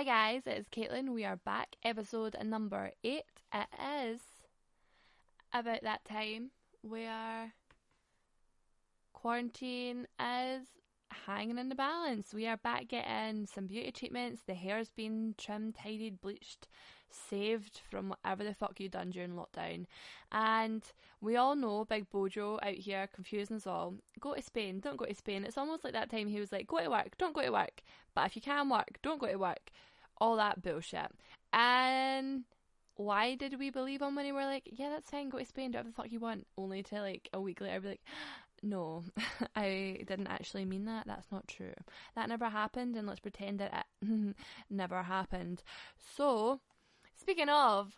Hi guys, it's Caitlin. We are back, episode number eight. It is about that time where quarantine is hanging in the balance. We are back getting some beauty treatments. The hair's been trimmed, tidied, bleached, saved from whatever the fuck you done during lockdown. And we all know Big Bojo out here confusing us all. Go to Spain, don't go to Spain. It's almost like that time he was like, go to work, don't go to work. But if you can work, don't go to work. All that bullshit. And why did we believe him when we were like, yeah, that's fine, go to Spain, do whatever the fuck you want? Only to like a week later be like, no, I didn't actually mean that. That's not true. That never happened, and let's pretend that it never happened. So, speaking of,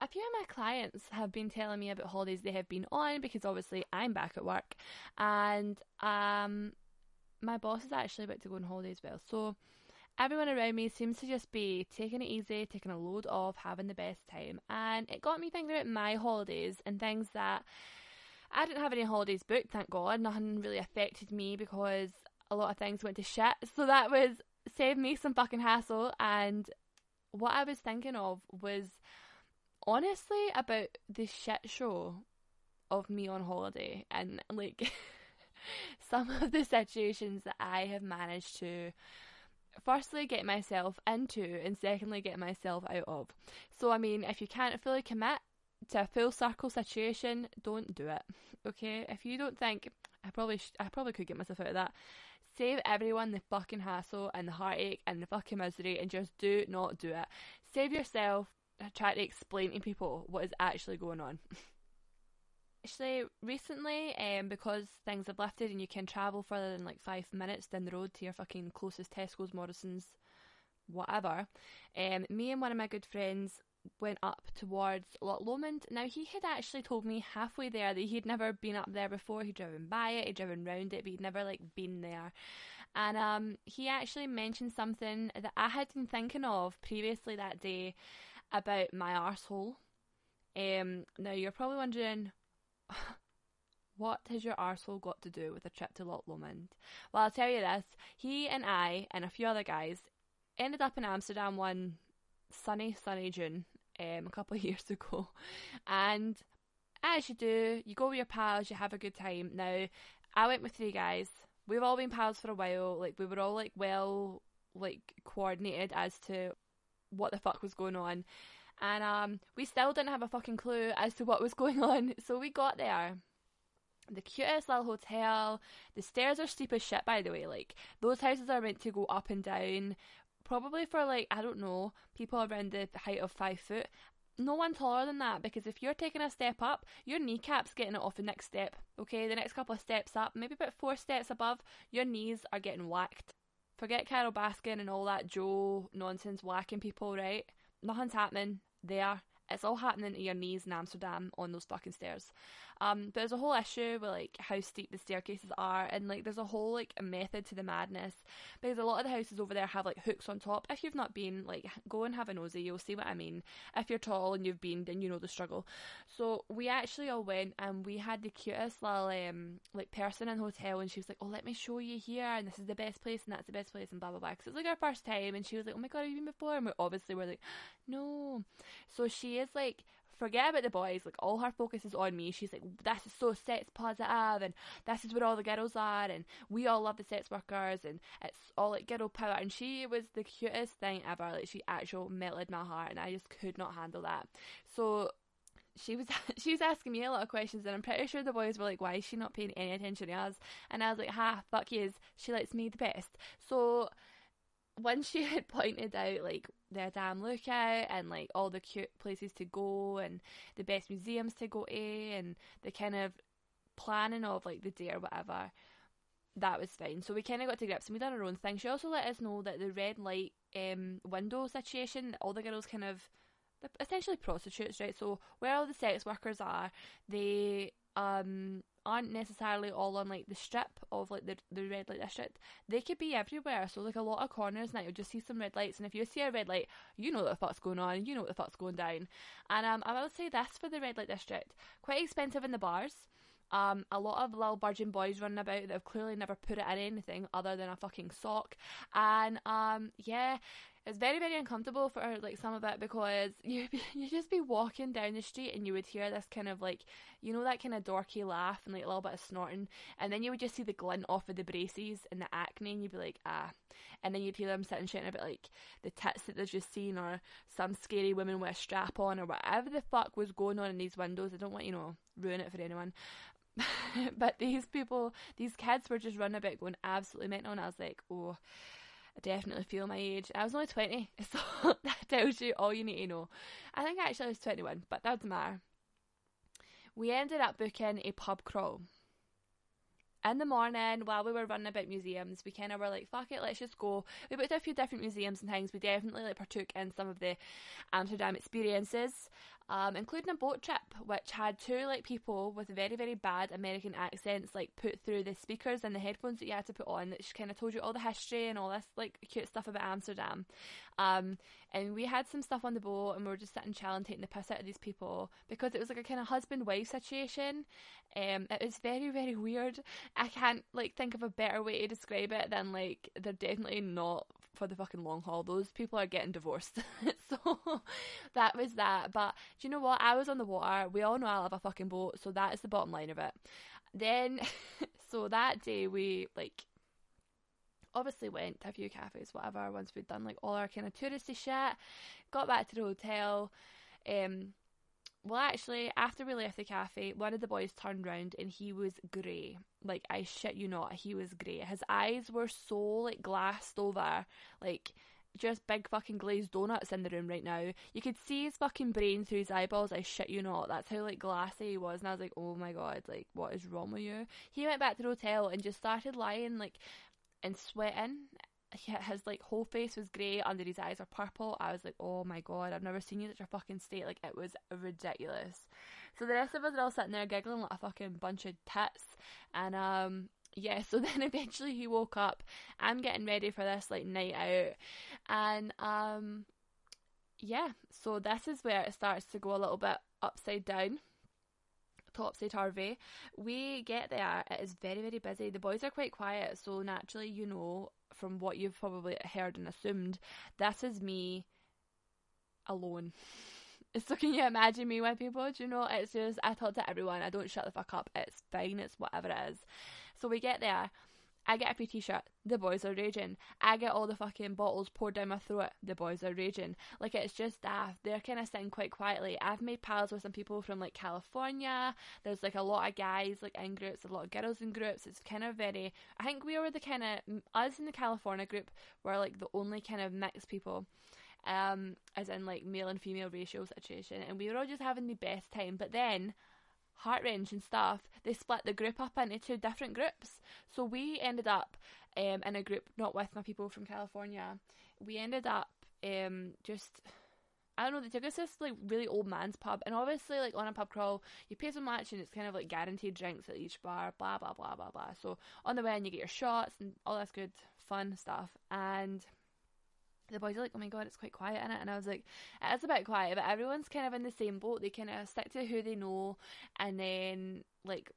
a few of my clients have been telling me about holidays they have been on because obviously I'm back at work, and um, my boss is actually about to go on holiday as well. So, everyone around me seems to just be taking it easy, taking a load off, having the best time, and it got me thinking about my holidays and things that I didn't have any holidays booked, thank God. Nothing really affected me because a lot of things went to shit. So that was saved me some fucking hassle. And what I was thinking of was honestly about the shit show of me on holiday and like some of the situations that I have managed to firstly get myself into and secondly get myself out of. So I mean if you can't fully commit to a full circle situation, don't do it. Okay, if you don't think I probably sh- I probably could get myself out of that. Save everyone the fucking hassle and the heartache and the fucking misery, and just do not do it. Save yourself uh, trying to explain to people what is actually going on. Actually, recently, um, because things have lifted and you can travel further than like five minutes down the road to your fucking closest Tesco's, Morrison's, whatever, um, me and one of my good friends went up towards Loch Lomond. Now he had actually told me halfway there that he'd never been up there before. He'd driven by it, he'd driven round it, but he'd never like been there. And um, he actually mentioned something that I had been thinking of previously that day about my arsehole. Um, now you're probably wondering. What has your arsehole got to do with a trip to Loch Lomond? Well, I'll tell you this. He and I and a few other guys ended up in Amsterdam one sunny, sunny June um, a couple of years ago. And as you do, you go with your pals, you have a good time. Now, I went with three guys. We've all been pals for a while. Like we were all like well like coordinated as to what the fuck was going on. And um we still didn't have a fucking clue as to what was going on. So we got there. The cutest little hotel. The stairs are steep as shit, by the way. Like, those houses are meant to go up and down probably for like I don't know people around the height of five foot. No one taller than that because if you're taking a step up, your kneecaps getting it off the next step. Okay, the next couple of steps up, maybe about four steps above, your knees are getting whacked. Forget Carole Baskin and all that Joe nonsense whacking people, right? Nothing's happening there. It's all happening to your knees in Amsterdam on those fucking stairs. Um, but there's a whole issue with like how steep the staircases are, and like there's a whole like method to the madness because a lot of the houses over there have like hooks on top. If you've not been, like, go and have a nosy, you'll see what I mean. If you're tall and you've been, then you know the struggle. So we actually all went and we had the cutest little um like person in the hotel, and she was like, "Oh, let me show you here, and this is the best place, and that's the best place, and blah blah blah." Because it's like our first time, and she was like, "Oh my god, have you been before?" And we obviously were like, "No." So she is like forget about the boys. Like all her focus is on me. She's like, this is so sex positive, and this is where all the girls are, and we all love the sex workers, and it's all like girl power. And she was the cutest thing ever. Like she actually melted my heart, and I just could not handle that. So she was she was asking me a lot of questions and I'm pretty sure the boys were like, Why is she not paying any attention to us? And I was like, Ha, fuck yous, she likes me the best. So when she had pointed out like the damn lookout and like all the cute places to go and the best museums to go to and the kind of planning of like the day or whatever, that was fine. So we kind of got to grips and we done our own thing. She also let us know that the red light um, window situation, all the girls kind of essentially prostitutes, right? So where all the sex workers are, they um aren't necessarily all on like the strip of like the the red light district. They could be everywhere. So like a lot of corners now you'll just see some red lights and if you see a red light, you know what the fuck's going on, you know what the fuck's going down. And um I would say this for the red light district. Quite expensive in the bars. Um, a lot of little virgin boys running about that have clearly never put it in anything other than a fucking sock. And um, yeah, it's very very uncomfortable for like some of it because you you just be walking down the street and you would hear this kind of like you know that kind of dorky laugh and like a little bit of snorting. And then you would just see the glint off of the braces and the acne and you'd be like ah. And then you'd hear them sitting shouting about like the tits that they've just seen or some scary woman with a strap on or whatever the fuck was going on in these windows. I don't want you know ruin it for anyone but these people these kids were just running about going absolutely mental and I was like oh I definitely feel my age. I was only 20, so that tells you all you need to know. I think actually I was 21, but that doesn't matter. We ended up booking a pub crawl. In the morning, while we were running about museums, we kind of were like, fuck it, let's just go. We booked a few different museums and things. We definitely like partook in some of the Amsterdam experiences um, including a boat trip, which had two like people with very very bad American accents like put through the speakers and the headphones that you had to put on, that kind of told you all the history and all this like cute stuff about Amsterdam. Um, and we had some stuff on the boat, and we were just sitting chilling, taking the piss out of these people because it was like a kind of husband wife situation. Um, it was very very weird. I can't like think of a better way to describe it than like they're definitely not for the fucking long haul. Those people are getting divorced. so that was that. But do you know what? I was on the water. We all know I love a fucking boat, so that is the bottom line of it. Then, so that day we like obviously went to a few cafes, whatever, once we'd done like all our kind of touristy shit, got back to the hotel. Um, well, actually, after we left the cafe, one of the boys turned round and he was grey. Like, I shit you not, he was grey. His eyes were so, like, glassed over. Like, just big fucking glazed donuts in the room right now. You could see his fucking brain through his eyeballs. I shit you not. That's how like glassy he was. And I was like, oh my god, like what is wrong with you? He went back to the hotel and just started lying like and sweating. His like whole face was grey, under his eyes were purple. I was like, oh my god, I've never seen you in such a fucking state. Like it was ridiculous. So the rest of us are all sitting there giggling like a fucking bunch of tits, and um, yeah, so then eventually he woke up. I'm getting ready for this like night out, and um, yeah, so this is where it starts to go a little bit upside down. Topsy turvy. We get there, it is very, very busy. The boys are quite quiet, so naturally, you know, from what you've probably heard and assumed, this is me alone. So can you imagine me with people? Do you know? It's just I talk to everyone. I don't shut the fuck up. It's fine. It's whatever it is. So we get there. I get a free t-shirt. The boys are raging. I get all the fucking bottles poured down my throat. The boys are raging. Like it's just daft. They're kind of sitting quite quietly. I've made pals with some people from like California. There's like a lot of guys like in groups, a lot of girls in groups. It's kind of very. I think we were the kind of us in the California group were like the only kind of mixed people um, as in like male and female ratio situation, and we were all just having the best time. But then, heart wrenching stuff, they split the group up into two different groups. So we ended up um, in a group not with my people from California. We ended up um, just. I don't know, they took us to this like really old man's pub and obviously like on a pub crawl you pay so much and it's kind of like guaranteed drinks at each bar, blah blah blah blah blah. So on the way in you get your shots and all this good fun stuff and the boys are like, oh my god, it's quite quiet in it. And I was like, it is a bit quiet, but everyone's kind of in the same boat. They kind of stick to who they know, and then like,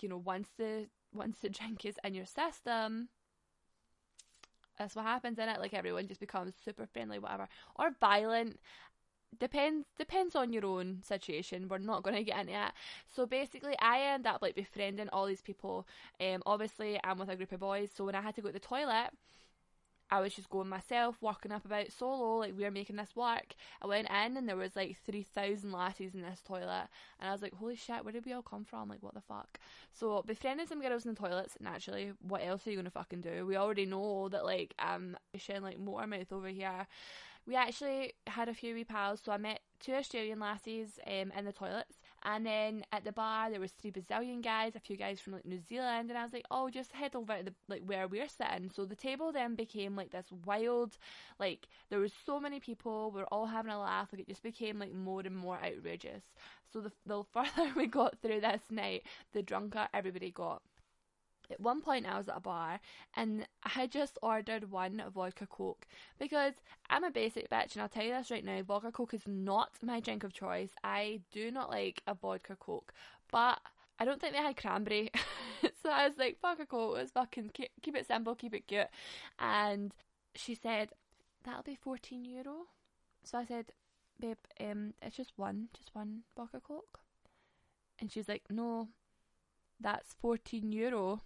you know, once the once the drink is in your system, that's what happens in it. Like everyone just becomes super friendly, whatever, or violent. Depends depends on your own situation. We're not going to get into that. So basically, I end up like befriending all these people. Um, obviously, I'm with a group of boys, so when I had to go to the toilet I was just going myself, working up about solo, like we are making this work. I went in and there was like 3,000 lassies in this toilet. And I was like, holy shit, where did we all come from? Like, what the fuck? So, befriending some girls in the toilets, naturally, what else are you gonna fucking do? We already know that, like, I'm sharing like Motormouth over here. We actually had a few wee pals, so I met two Australian lassies um, in the toilets and then at the bar, there was three Brazilian guys, a few guys from like New Zealand, and I was like, oh, just head over to the like where we're sitting. So the table then became like this wild, like there was so many people, we are all having a laugh. Like it just became like more and more outrageous. So the the further we got through this night, the drunker everybody got. At one point, I was at a bar and I had just ordered one vodka coke because I'm a basic bitch, and I'll tell you this right now vodka coke is not my drink of choice. I do not like a vodka coke, but I don't think they had cranberry. so I was like, fuck a coke, let's fucking keep, keep it simple, keep it cute. And she said, that'll be 14 euro. So I said, babe, um, it's just one, just one Vodka Coke. And she's like, no, that's 14 euro.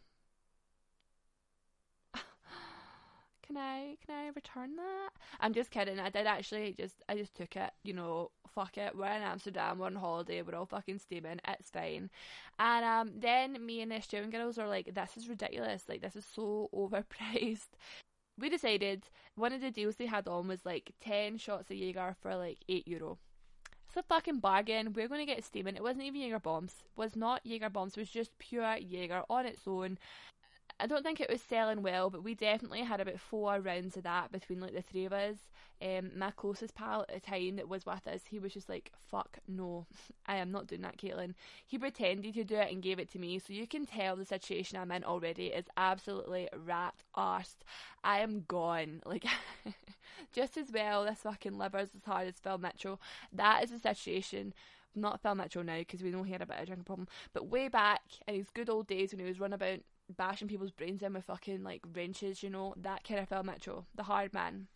Can I can I return that? I'm just kidding. I did actually just I just took it. You know, fuck it. We're in Amsterdam. We're on holiday. We're all fucking steaming. It's fine. And um, then me and the Australian girls are like, this is ridiculous. Like this is so overpriced. We decided one of the deals they had on was like ten shots of Jaeger for like eight euro. It's a fucking bargain. We're going to get steaming. It wasn't even Jaeger bombs. It was not Jaeger bombs. It was just pure Jaeger on its own. I don't think it was selling well, but we definitely had about four rounds of that between like the three of us. Um, my closest pal at the time that was with us, he was just like, "Fuck no, I am not doing that, Caitlin." He pretended to do it and gave it to me, so you can tell the situation I'm in already is absolutely rat arsed. I am gone, like just as well. This fucking liver's as hard as Phil Mitchell. That is the situation not Phil Mitchell now because we know he had a bit of drinking problem, but way back in his good old days when he was running about bashing people's brains in with fucking like wrenches, you know, that kind of Phil Mitchell, the hard man.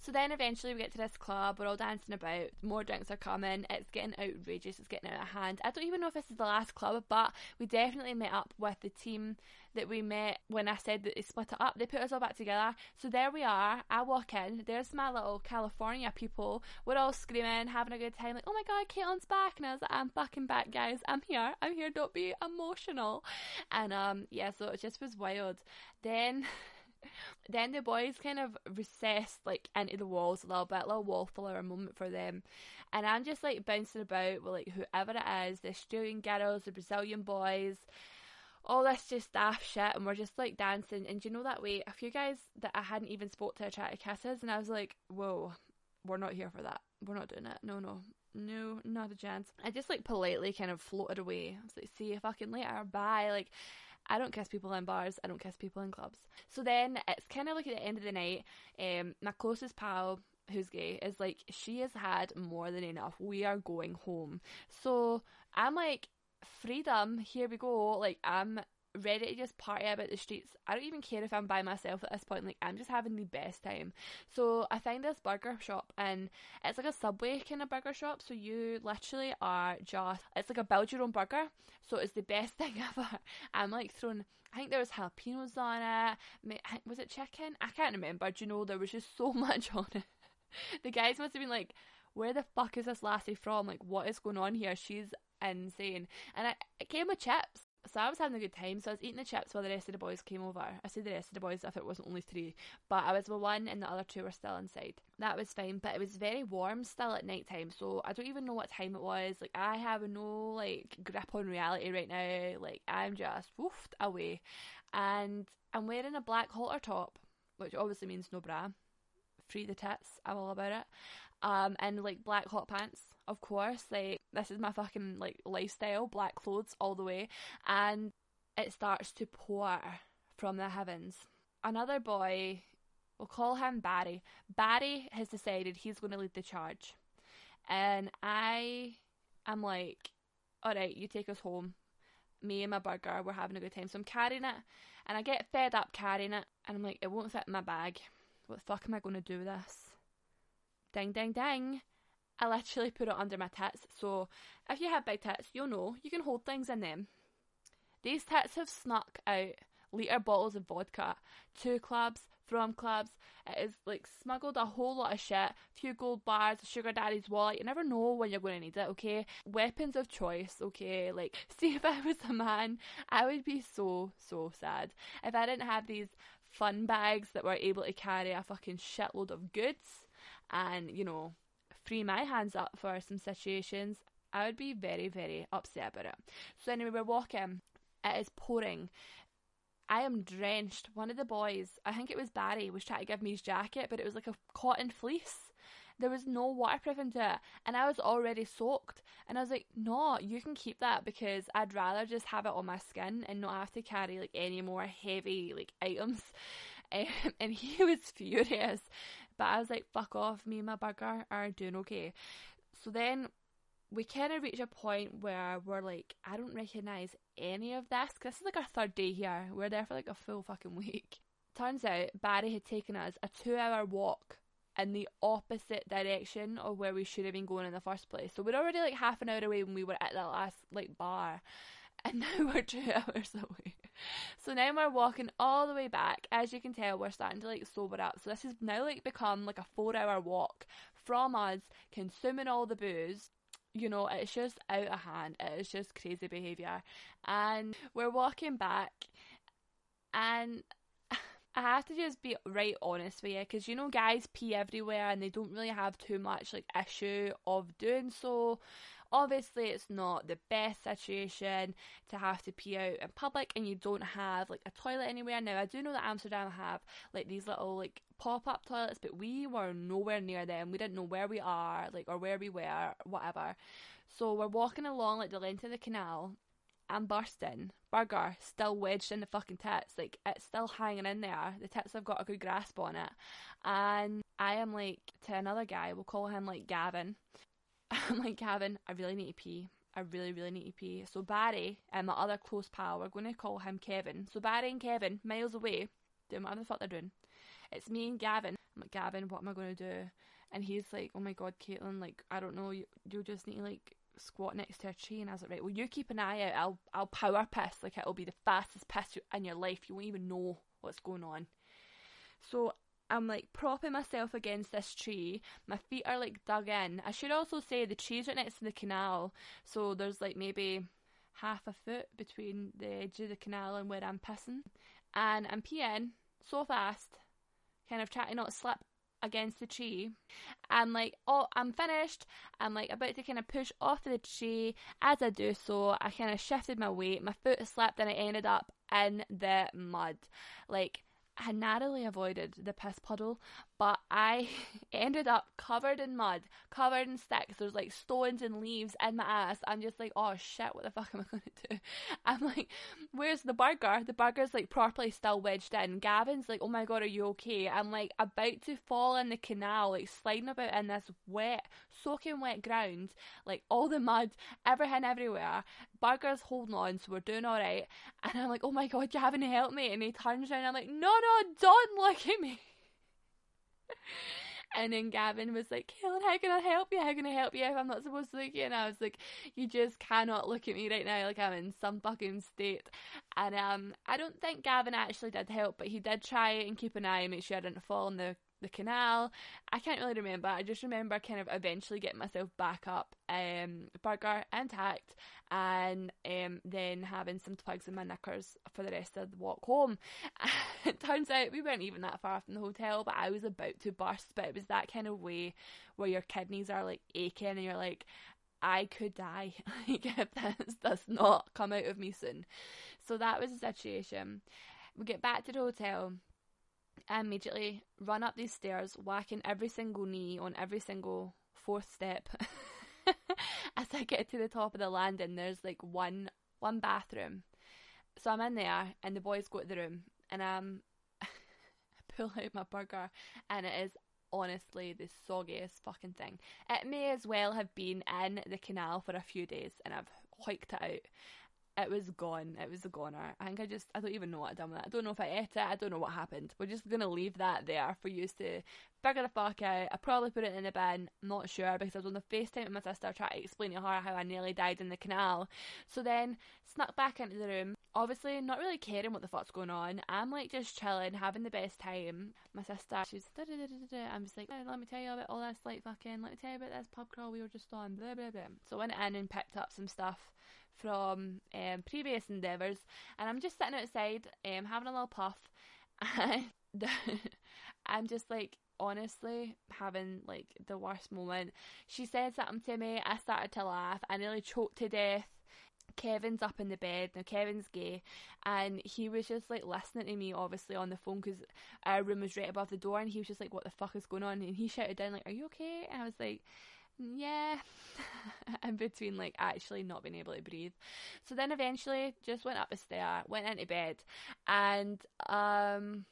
So then eventually we get to this club, we're all dancing about, more drinks are coming, it's getting outrageous, it's getting out of hand. I don't even know if this is the last club, but we definitely met up with the team that we met when I said that they split it up. They put us all back together. So there we are. I walk in, there's my little California people. We're all screaming, having a good time, like, oh my god, Caitlin's back. And I was like, I'm fucking back, guys. I'm here. I'm here. Don't be emotional. And um, yeah, so it just was wild. Then. then the boys kind of recessed like into the walls a little bit, a little wallflower a moment for them. And I'm just like bouncing about with like whoever it is, the Australian girls, the Brazilian boys, all this just staff shit and we're just like dancing and you know that way a few guys that I hadn't even spoke to tried to kisses and I was like, Whoa, we're not here for that. We're not doing it. No, no. No, not a chance. I just like politely kind of floated away. I was like, see you fucking later, bye. Like I don't kiss people in bars. I don't kiss people in clubs. So then it's kind of like at the end of the night. Um, my closest pal, who's gay, is like, she has had more than enough. We are going home. So I'm like, freedom. Here we go. Like I'm ready to just party about the streets. I don't even care if I'm by myself at this point. Like I'm just having the best time. So I find this burger shop and it's like a subway kind of burger shop. So you literally are just it's like a build your own burger. So it's the best thing ever. I'm like throwing I think there was jalapenos on it. Was it chicken? I can't remember. Do you know there was just so much on it. the guys must have been like, "Where the fuck is this lassie from? Like, what is going on here? She's insane." And I, it came with chips. So I was having a good time. So I was eating the chips while the rest of the boys came over. I said the rest of the boys if it wasn't only three, but I was with one and the other two were still inside. That was fine, but it was very warm still at night time. So I don't even know what time it was. Like I have no like grip on reality right now. Like I'm just woofed away, and I'm wearing a black halter top, which obviously means no bra. Free the tits. I'm all about it. Um, and like black hot pants of course. Like this is my fucking like lifestyle, black clothes all the way, and it starts to pour from the heavens. Another boy, we'll call him Barry. Barry has decided he's going to lead the charge, and I am like, all right, you take us home. Me and my burger, we're having a good time. So I'm carrying it, and I get fed up carrying it, and I'm like, it won't fit in my bag. What the fuck am I going to do with this? Ding, ding, ding. I literally put it under my tits. So if you have big tits, you'll know you can hold things in them. These tits have snuck out litre bottles of vodka, two clubs, from clubs. It is like smuggled a whole lot of shit, few gold bars, a sugar daddy's wallet. You never know when you're going to need it, okay? Weapons of choice, okay? Like, see if I was a man, I would be so, so sad. If I didn't have these fun bags that were able to carry a fucking shitload of goods and, you know, free my hands up for some situations, I would be very, very upset about it. So anyway, we're walking. It is pouring. I am drenched. One of the boys, I think it was Barry, was trying to give me his jacket, but it was like a cotton fleece. There was no waterproof into it, and I was already soaked. And I was like, "No, you can keep that because I'd rather just have it on my skin and not have to carry like any more heavy like items." Um, and he was furious. But I was like, fuck off, me and my burger are doing okay. So then we kind of reach a point where we're like, I don't recognise any of this. Cause this is like our third day here. We're there for like a full fucking week. Turns out Barry had taken us a two hour walk in the opposite direction of where we should have been going in the first place. So we're already like half an hour away when we were at that last like bar. And now we're two hours away. So now we're walking all the way back. As you can tell, we're starting to like sober up. So this has now like become like a four hour walk from us consuming all the booze you know, it's just out of hand. It is just crazy behaviour. And we're walking back, and I have to just be right honest with you because you know, guys pee everywhere and they don't really have too much like issue of doing so. Obviously, it's not the best situation to have to pee out in public and you don't have like a toilet anywhere. Now, I do know that Amsterdam have like these little like pop up toilets, but we were nowhere near them. We didn't know where we are, like, or where we were, whatever. So we're walking along like the length of the canal and bursting. Burger still wedged in the fucking tits. Like it's still hanging in there. The tits have got a good grasp on it. And I am like to another guy, we'll call him like Gavin. I'm like, Gavin, I really need to pee. I really, really need to pee. So Barry and my other close pal, we're going to call him Kevin. So Barry and Kevin, miles away, doing whatever the fuck they're doing. It's me and Gavin. I'm like, Gavin, what am I going to do? And he's like, oh my god, Caitlin, like, I don't know, you, you just need to, like, squat next to a tree. And I was like, right, well, you keep an eye out. I'll, I'll power piss. Like, it'll be the fastest piss in your life. You won't even know what's going on. So I'm like propping myself against this tree. My feet are like dug in. I should also say the tree's right next to the canal, so there's like maybe half a foot between the edge of the canal and where I'm pissing. And I'm peeing so fast, kind of trying not to slip against the tree. I'm like, oh, I'm finished. I'm like about to kind of push off the tree. As I do so, I kind of shifted my weight. My foot slipped and I ended up in the mud. Like, had narrowly avoided the piss puddle, but I ended up covered in mud, covered in sticks. There's like stones and leaves in my ass. I'm just like, oh shit, what the fuck am I to do? I'm like, where's the burger? The burger's like properly still wedged in. Gavin's like, oh my god, are you okay? I'm like about to fall in the canal, like sliding about in this wet, soaking wet ground, like all the mud, everything everywhere. Burger's holding on, so we're doing alright. And I'm like, oh my god, Gavin, help me. And he turns around, I'm like, no, no, don't look at me. And then Gavin was like, Helen, how can I help you? How can I help you if I'm not supposed to look at you? And I was like, you just cannot look at me right now like I'm in some fucking state. And um, I don't think Gavin actually did help, but he did try and keep an eye and make sure I didn't fall in the the canal. I can't really remember. I just remember kind of eventually getting myself back up, um, burger intact, and um, then having some twigs in my knickers for the rest of the walk home. it turns out we weren't even that far from the hotel, but I was about to burst. But it was that kind of way where your kidneys are like aching and you're like, I could die like if this does not come out of me soon. So that was the situation. We get back to the hotel I immediately run up these stairs, whacking every single knee on every single fourth step. As I get to the top of the landing, there's like one one bathroom. So I'm in there, and the boys go to the room, and um, I pull out my burger, and it is honestly the soggiest fucking thing. It may as well have been in the canal for a few days, and I've hiked it out it was gone. It was a goner. I think I just, I don't even know what I done with it. I don't know if I ate it. I don't know what happened. We're just going to leave that there for you to figure the fuck out. I probably put it in the bin. I'm not sure because I was on the FaceTime with my sister trying to explain to her how I nearly died in the canal. So then snuck back into the room. Obviously, not really caring what the fuck's going on. I'm like just chilling, having the best time. My sister, she's I'm just like, oh, let me tell you about all this, like fucking, let me tell you about this pub crawl we were just on, blah blah blah. So I went in and picked up some stuff from um, previous endeavours, and I'm just sitting outside, um, having a little puff, and I'm just like honestly having like the worst moment. She said something to me, I started to laugh, I nearly choked to death. Kevin's up in the bed now. Kevin's gay, and he was just like listening to me, obviously on the phone because our room was right above the door, and he was just like, "What the fuck is going on?" And he shouted down like, "Are you okay?" And I was like, yeah, in between like actually not being able to breathe. So then eventually just went up a stair, went into bed, and um,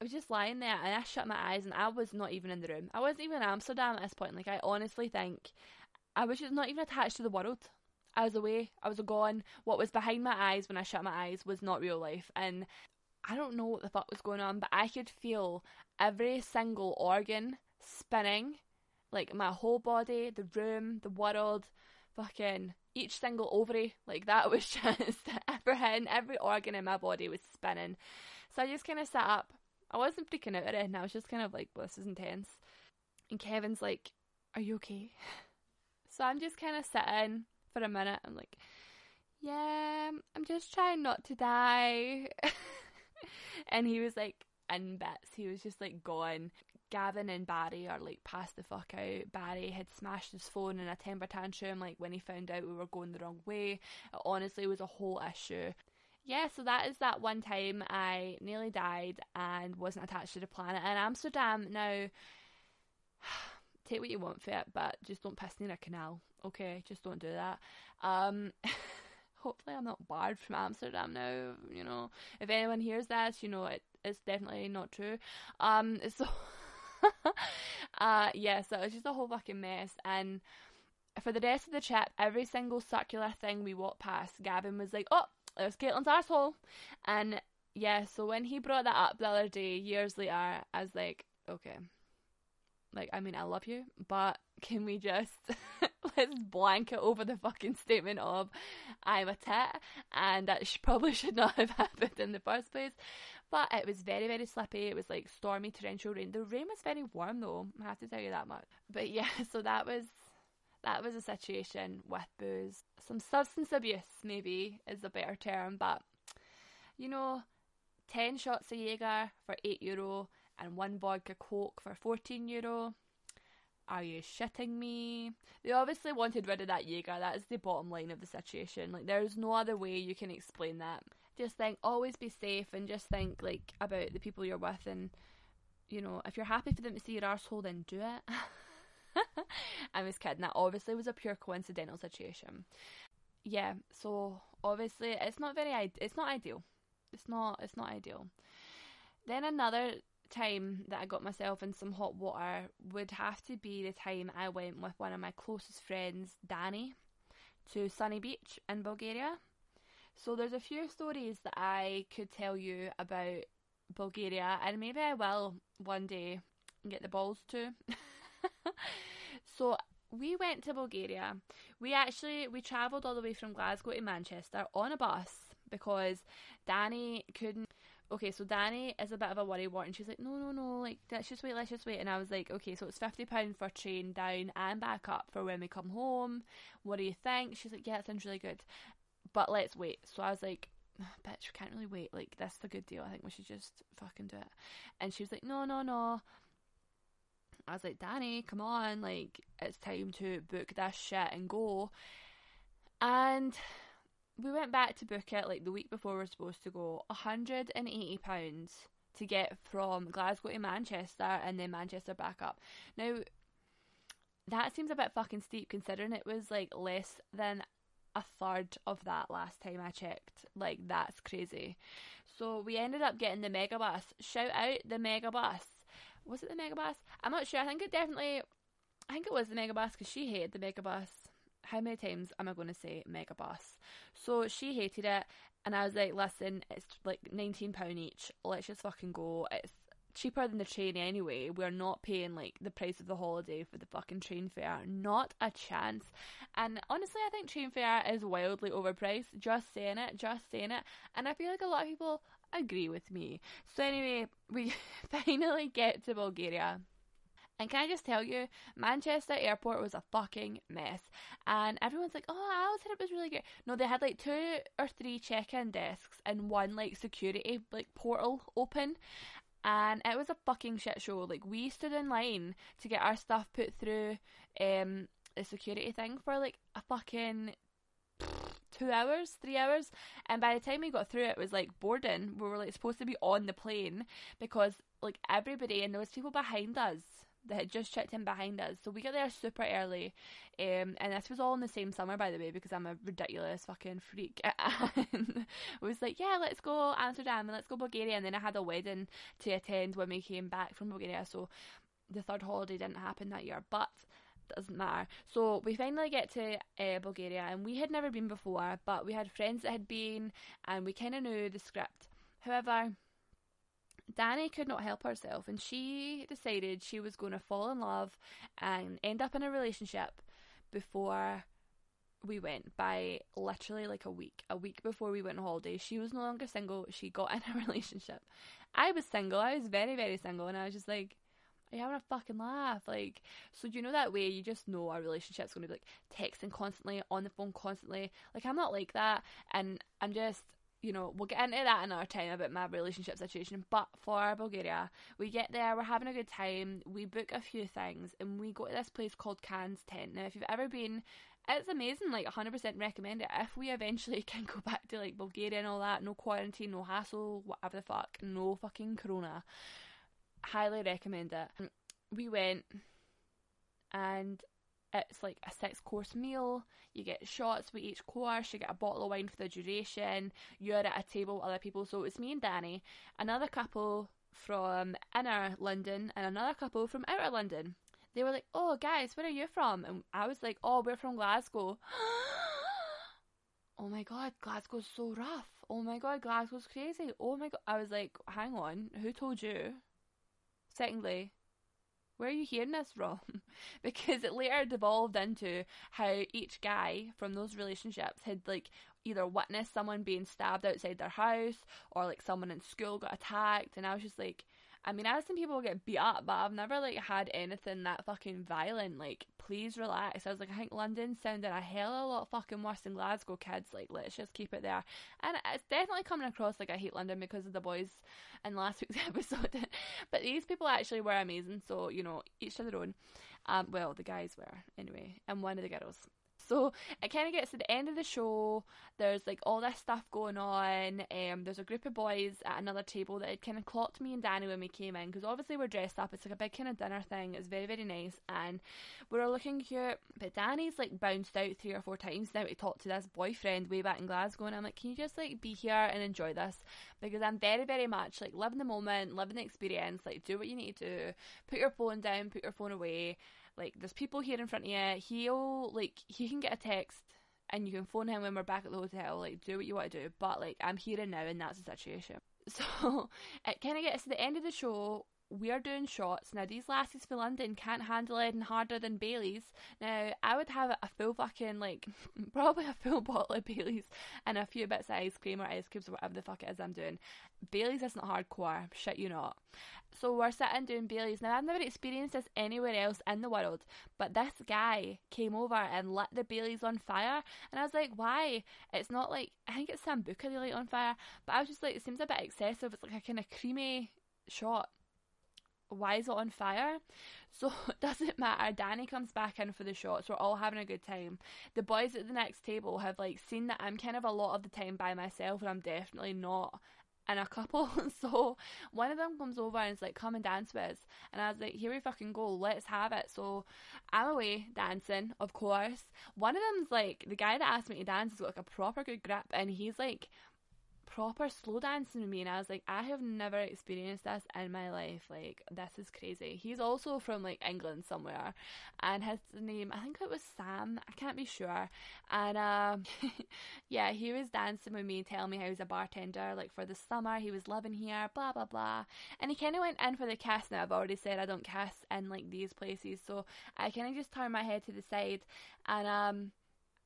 I was just lying there and I shut my eyes and I was not even in the room. I wasn't even in Amsterdam at this point. Like I honestly think I was just not even attached to the world. I was away. I was gone. What was behind my eyes when I shut my eyes was not real life. And I don't know what the fuck was going on, but I could feel every single organ spinning, like my whole body, the room, the world, fucking each single ovary, like that was just everything, every organ in my body was spinning. So I just kind of sat up. I wasn't freaking out or anything. I was just kind of like, well, this is intense. And Kevin's like, "Are you okay?" So I'm just kind of sitting for a minute. I'm like, "Yeah, I'm just trying not to die." and he was like in bits. He was just like gone. Gavin and Barry are like passed the fuck out. Barry had smashed his phone in a temper tantrum, like when he found out we were going the wrong way. It honestly was a whole issue. Yeah, so that is that one time I nearly died and wasn't attached to the planet in Amsterdam. Now, take what you want for it, but just don't piss near a canal. Okay, just don't do that. Um, hopefully, I'm not barred from Amsterdam now. You know, if anyone hears this, you know it is definitely not true. Um, so. uh, yeah, so it was just a whole fucking mess. And for the rest of the trip, every single circular thing we walked past, Gavin was like, "Oh, there's Caitlin's asshole," and yeah. So when he brought that up the other day, years later, I was like, "Okay, like I mean, I love you, but can we just let's blanket over the fucking statement of I'm a tit and that sh- probably should not have happened in the first place. But it was very, very slippy. It was like stormy, torrential rain. The rain was very warm though, I have to tell you that much. But yeah, so that was that was a situation with booze. Some substance abuse maybe is a better term, but you know, ten shots of Jaeger for eight euro and one vodka coke for fourteen euro. Are you shitting me? They obviously wanted rid of that Jaeger. That is the bottom line of the situation. Like, there's no other way you can explain that just think always be safe and just think like about the people you're with and you know if you're happy for them to see your arsehole then do it. I was kidding. That obviously was a pure coincidental situation. Yeah so obviously it's not very it's not ideal. It's not it's not ideal. Then another time that I got myself in some hot water would have to be the time I went with one of my closest friends Danny to Sunny Beach in Bulgaria so there's a few stories that I could tell you about Bulgaria, and maybe I will one day get the balls to. so we went to Bulgaria. We actually we travelled all the way from Glasgow to Manchester on a bus because Danny couldn't. Okay, so Danny is a bit of a worrywart, and she's like, "No, no, no, like let's just wait, let's just wait." And I was like, "Okay, so it's fifty pound for train down and back up for when we come home. What do you think?" She's like, "Yeah, it sounds really good." But let's wait. So I was like, bitch, we can't really wait. Like, this is a good deal. I think we should just fucking do it. And she was like, no, no, no. I was like, Danny, come on. Like, it's time to book this shit and go. And we went back to book it like the week before we were supposed to go. £180 to get from Glasgow to Manchester and then Manchester back up. Now, that seems a bit fucking steep considering it was like less than a third of that last time I checked. Like, that's crazy. So we ended up getting the megabus. Shout out the megabus. Was it the megabus? I'm not sure. I think it definitely, I think it was the megabus because she hated the megabus. How many times am I going to say megabus? So she hated it, and I was like, listen, it's like £19 each. Let's just fucking go. It's cheaper than the train anyway. We're not paying like the price of the holiday for the fucking train fare. Not a chance. And honestly, I think train fare is wildly overpriced. Just saying it, just saying it. And I feel like a lot of people agree with me. So anyway, we finally get to Bulgaria. And can I just tell you, Manchester Airport was a fucking mess. And everyone's like, oh, I always said it was really good. No, they had like two or three check in desks and one like security like portal open and it was a fucking shit show. Like we stood in line to get our stuff put through um the security thing for like a fucking two hours, three hours, and by the time we got through it, was like boarding. We were like supposed to be on the plane because like everybody and there was people behind us that had just checked in behind us. So we got there super early. Um, and this was all in the same summer, by the way, because I'm a ridiculous fucking freak. and I was like, yeah, let's go Amsterdam and let's go Bulgaria. And then I had a wedding to attend when we came back from Bulgaria. So the third holiday didn't happen that year. But doesn't matter. So we finally get to uh, Bulgaria, and we had never been before, but we had friends that had been, and we kind of knew the script. However, Danny could not help herself and she decided she was going to fall in love and end up in a relationship before we went by literally like a week. A week before we went on holiday, she was no longer single. She got in a relationship. I was single. I was very, very single. And I was just like, are you having a fucking laugh? Like, so you know that way you just know our relationship's going to be like texting constantly, on the phone constantly. Like, I'm not like that. And I'm just, you know, we'll get into that another time about my relationship situation. But for Bulgaria, we get there, we're having a good time, we book a few things, and we go to this place called Khan's Tent. Now, if you've ever been, it's amazing, like 100% recommend it. If we eventually can go back to like Bulgaria and all that, no quarantine, no hassle, whatever the fuck, no fucking corona, highly recommend it. We went and it's like a six course meal. You get shots with each course. You get a bottle of wine for the duration. You're at a table with other people. So it's me and Danny, another couple from inner London, and another couple from outer London. They were like, "Oh, guys, where are you from?" And I was like, "Oh, we're from Glasgow." oh my god, Glasgow's so rough. Oh my god, Glasgow's crazy. Oh my god. I was like, "Hang on, who told you?" Secondly, where are you hearing this from? because it later devolved into how each guy from those relationships had like either witnessed someone being stabbed outside their house or like someone in school got attacked and I was just like I mean, I've seen people get beat up, but I've never like had anything that fucking violent. Like, please relax. I was like, I think London sounded a hell of a lot fucking worse than Glasgow, kids. Like, let's just keep it there. And it's definitely coming across like I hate London because of the boys in last week's episode. but these people actually were amazing. So you know, each to their own. Um, well, the guys were anyway, and one of the girls. So it kind of gets to the end of the show. There's like all this stuff going on. Um, there's a group of boys at another table that had kind of clocked me and Danny when we came in because obviously we're dressed up. It's like a big kind of dinner thing. It's very very nice and we are looking cute. But Danny's like bounced out three or four times now to talk to this boyfriend way back in Glasgow, and I'm like, can you just like be here and enjoy this? Because I'm very very much like living the moment, living the experience. Like do what you need to do. Put your phone down. Put your phone away like there's people here in front of you. He'll like he can get a text and you can phone him when we're back at the hotel. Like do what you want to do, but like I'm here and now, and that's the situation. So it kind of gets to the end of the show. We're doing shots now. These lasses for London can't handle anything harder than Bailey's. Now I would have a full fucking like probably a full bottle of Bailey's and a few bits of ice cream or ice cubes or whatever the fuck it is I'm doing. Bailey's isn't hardcore, shit you not. So we're sitting doing Bailey's. Now I've never experienced this anywhere else in the world, but this guy came over and lit the Bailey's on fire, and I was like, why? It's not like I think it's Sambuca they light on fire, but I was just like, it seems a bit excessive. It's like a kind of creamy shot. Why is it on fire? So it doesn't matter. Danny comes back in for the shots. We're all having a good time. The boys at the next table have like seen that I'm kind of a lot of the time by myself, and I'm definitely not and a couple. so one of them comes over and is like, come and dance with us. And I was like, here we fucking go, let's have it. So I'm away dancing, of course. One of them's like, the guy that asked me to dance has got like a proper good grip and he's like proper slow dancing with me and I was like, I have never experienced this in my life. Like, this is crazy. He's also from like England somewhere and his name I think it was Sam, I can't be sure. And um yeah, he was dancing with me, telling me how he's a bartender, like for the summer, he was living here, blah blah blah. And he kinda went in for the cast now. I've already said I don't cast in like these places, so I kinda just turned my head to the side and um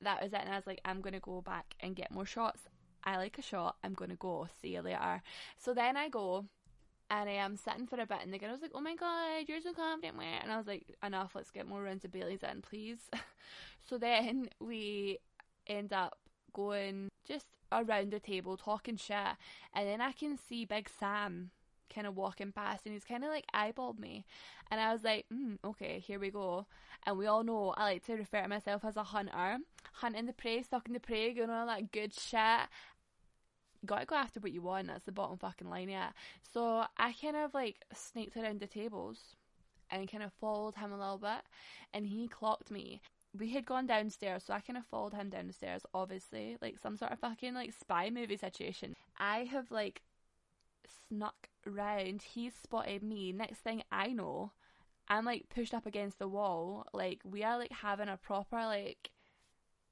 that was it and I was like, I'm gonna go back and get more shots I like a shot. I'm going to go. See you later. So then I go and I am sitting for a bit, and the girl was like, "Oh my god, you're so confident." where?" And I was like, "Enough. Let's get more rounds of Bailey's in, please." so then we end up going just around the table talking shit, and then I can see Big Sam kind of walking past, and he's kind of like eyeballed me, and I was like, mm, "Okay, here we go." And we all know I like to refer to myself as a hunter, hunting the prey, stalking the prey, doing all that good shit gotta go after what you want. That's the bottom fucking line, yeah. So I kind of like sneaked around the tables and kind of followed him a little bit, and he clocked me. We had gone downstairs, so I kind of followed him down the stairs, obviously, like some sort of fucking like spy movie situation. I have like snuck round, he spotted me. Next thing I know, I'm like pushed up against the wall. Like we are like having a proper like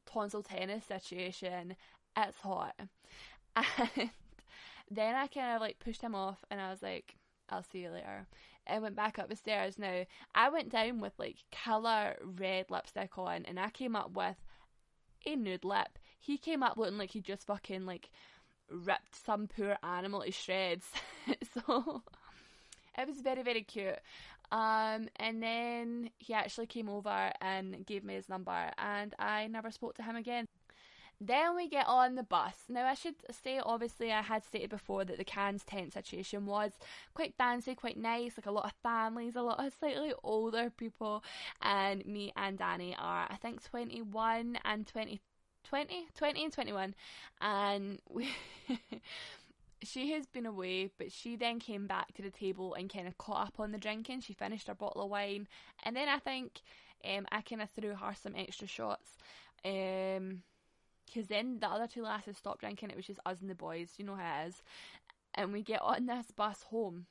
tonsil tennis situation. It's hot. And then I kind of like pushed him off and I was like, I'll see you later. And went back up the stairs. Now, I went down with like colour red lipstick on, and I came up with a nude lip. He came up looking like he just fucking like ripped some poor animal to shreds. so it was very, very cute. Um, and then he actually came over and gave me his number, and I never spoke to him again. Then we get on the bus. Now, I should say, obviously, I had stated before that the Khan's Tent situation was quite fancy, quite nice, like a lot of families, a lot of slightly older people, and me and Danny are, I think, 21 and 20, 20, 20 and 21, and we. she has been away, but she then came back to the table and kind of caught up on the drinking. She finished her bottle of wine, and then I think um, I kind of threw her some extra shots. Um, because then the other two lasses stopped drinking. It was just us and the boys, you know how it is. And we get on this bus home.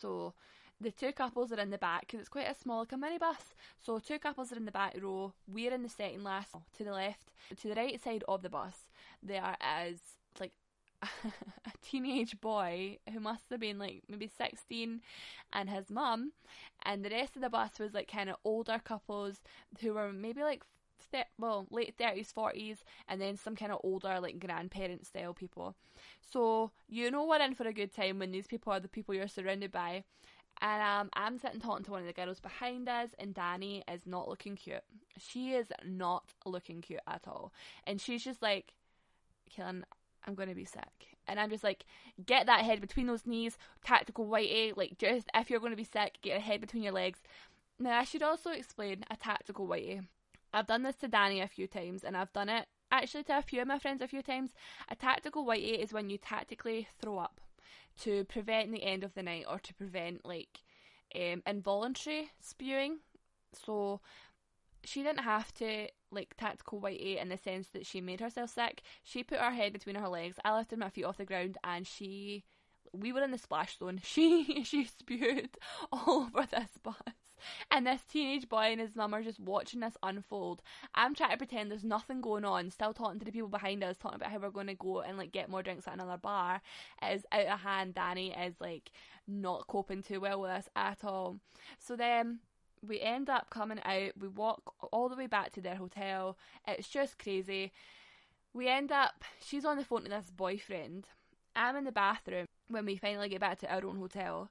So the two couples are in the back because it's quite a small, like a minibus. So two couples are in the back row. We're in the second last to the left. To the right side of the bus, there is like a teenage boy who must have been like maybe 16 and his mum and the rest of the bus was like kind of older couples who were maybe like well late 30s 40s and then some kind of older like grandparent style people so you know we're in for a good time when these people are the people you're surrounded by and um, I'm sitting talking to one of the girls behind us, and Danny is not looking cute. She is not looking cute at all. And she's just like, Killing, I'm going to be sick. And I'm just like, get that head between those knees, tactical whitey. Like, just if you're going to be sick, get a head between your legs. Now, I should also explain a tactical whitey. I've done this to Danny a few times, and I've done it actually to a few of my friends a few times. A tactical whitey is when you tactically throw up to prevent the end of the night or to prevent like um, involuntary spewing. So she didn't have to like tactical whitey in the sense that she made herself sick. She put her head between her legs. I lifted my feet off the ground and she we were in the splash zone. She she spewed all over this bus. And this teenage boy and his mum are just watching this unfold. I'm trying to pretend there's nothing going on, still talking to the people behind us, talking about how we're going to go and like get more drinks at another bar. It is out of hand. Danny is like not coping too well with this at all. So then we end up coming out, we walk all the way back to their hotel. It's just crazy. We end up, she's on the phone to this boyfriend. I'm in the bathroom when we finally get back to our own hotel.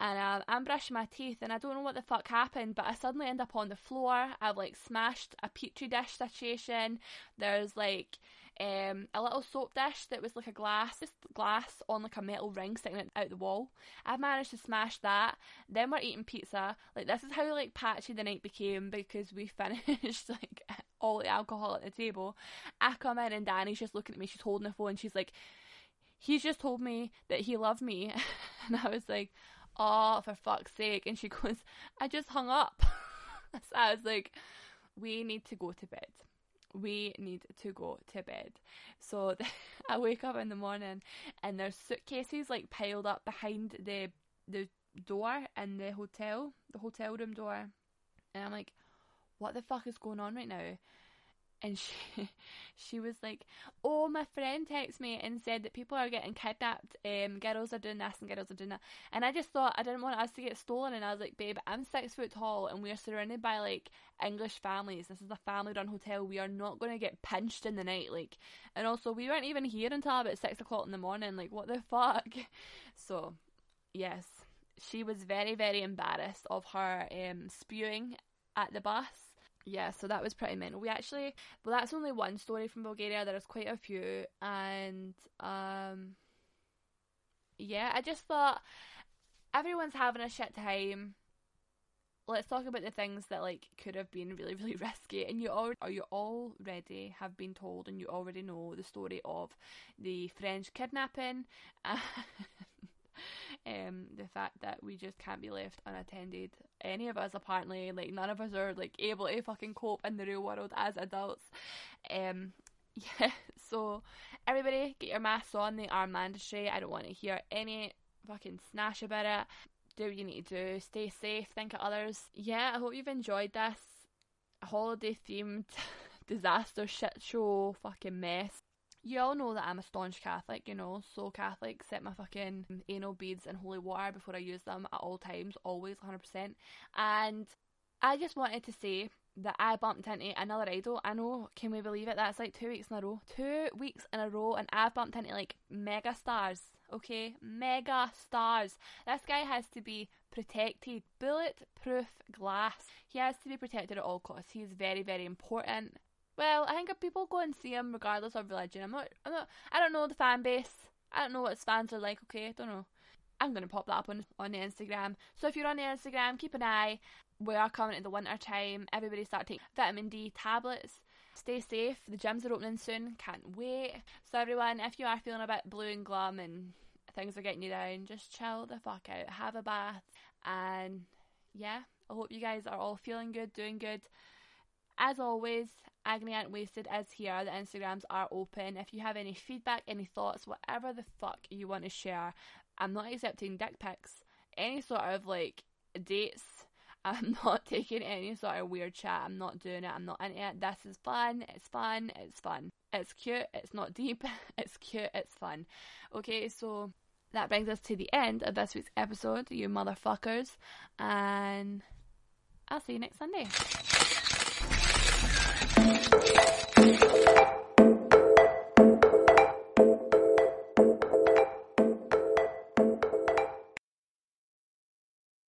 And um, I'm brushing my teeth, and I don't know what the fuck happened, but I suddenly end up on the floor. I've like smashed a petri dish situation. There's like um, a little soap dish that was like a glass glass on like a metal ring sticking out the wall. I've managed to smash that. Then we're eating pizza. Like this is how like patchy the night became because we finished like all the alcohol at the table. I come in and Danny's just looking at me. She's holding the phone. She's like, "He's just told me that he loved me," and I was like, "Oh, for fuck's sake!" And she goes, "I just hung up." so I was like, "We need to go to bed." we need to go to bed. So I wake up in the morning and there's suitcases like piled up behind the the door in the hotel, the hotel room door. And I'm like, what the fuck is going on right now? And she she was like, "Oh, my friend texted me and said that people are getting kidnapped. Um, girls are doing this and girls are doing that." And I just thought I didn't want us to get stolen. And I was like, "Babe, I'm six foot tall and we are surrounded by like English families. This is a family-run hotel. We are not going to get pinched in the night. Like, and also we weren't even here until about six o'clock in the morning. Like, what the fuck?" So, yes, she was very very embarrassed of her um spewing at the bus yeah, so that was pretty mental. We actually, well, that's only one story from Bulgaria. There's quite a few, and um, yeah, I just thought everyone's having a shit time. Let's talk about the things that like could have been really, really risky. And you all, or you already have been told, and you already know the story of the French kidnapping. um, the fact that we just can't be left unattended. Any of us apparently, like none of us are like able to fucking cope in the real world as adults. Um, yeah, so everybody get your masks on. They are mandatory. I don't want to hear any fucking snash about it. Do what you need to do. Stay safe. Think of others. Yeah, I hope you've enjoyed this holiday themed disaster shit show fucking mess. You all know that I'm a staunch Catholic, you know, so Catholic, set my fucking anal beads in holy water before I use them at all times, always 100%. And I just wanted to say that I bumped into another idol. I know, can we believe it? That's like two weeks in a row. Two weeks in a row, and I've bumped into like mega stars, okay? Mega stars. This guy has to be protected, bulletproof glass. He has to be protected at all costs. He's very, very important. Well, I think people go and see him regardless of religion, I'm not, I'm not, I don't know the fan base. I don't know what his fans are like. Okay, I don't know. I'm gonna pop that up on on the Instagram. So if you're on the Instagram, keep an eye. We are coming in the winter time. Everybody start taking vitamin D tablets. Stay safe. The gyms are opening soon. Can't wait. So everyone, if you are feeling a bit blue and glum and things are getting you down, just chill the fuck out. Have a bath, and yeah, I hope you guys are all feeling good, doing good. As always, Agony Aunt Wasted is here. The Instagrams are open. If you have any feedback, any thoughts, whatever the fuck you want to share, I'm not accepting dick pics. Any sort of like dates. I'm not taking any sort of weird chat. I'm not doing it. I'm not into it. This is fun. It's fun. It's fun. It's cute. It's not deep. It's cute. It's fun. Okay, so that brings us to the end of this week's episode, you motherfuckers. And I'll see you next Sunday. Thank you.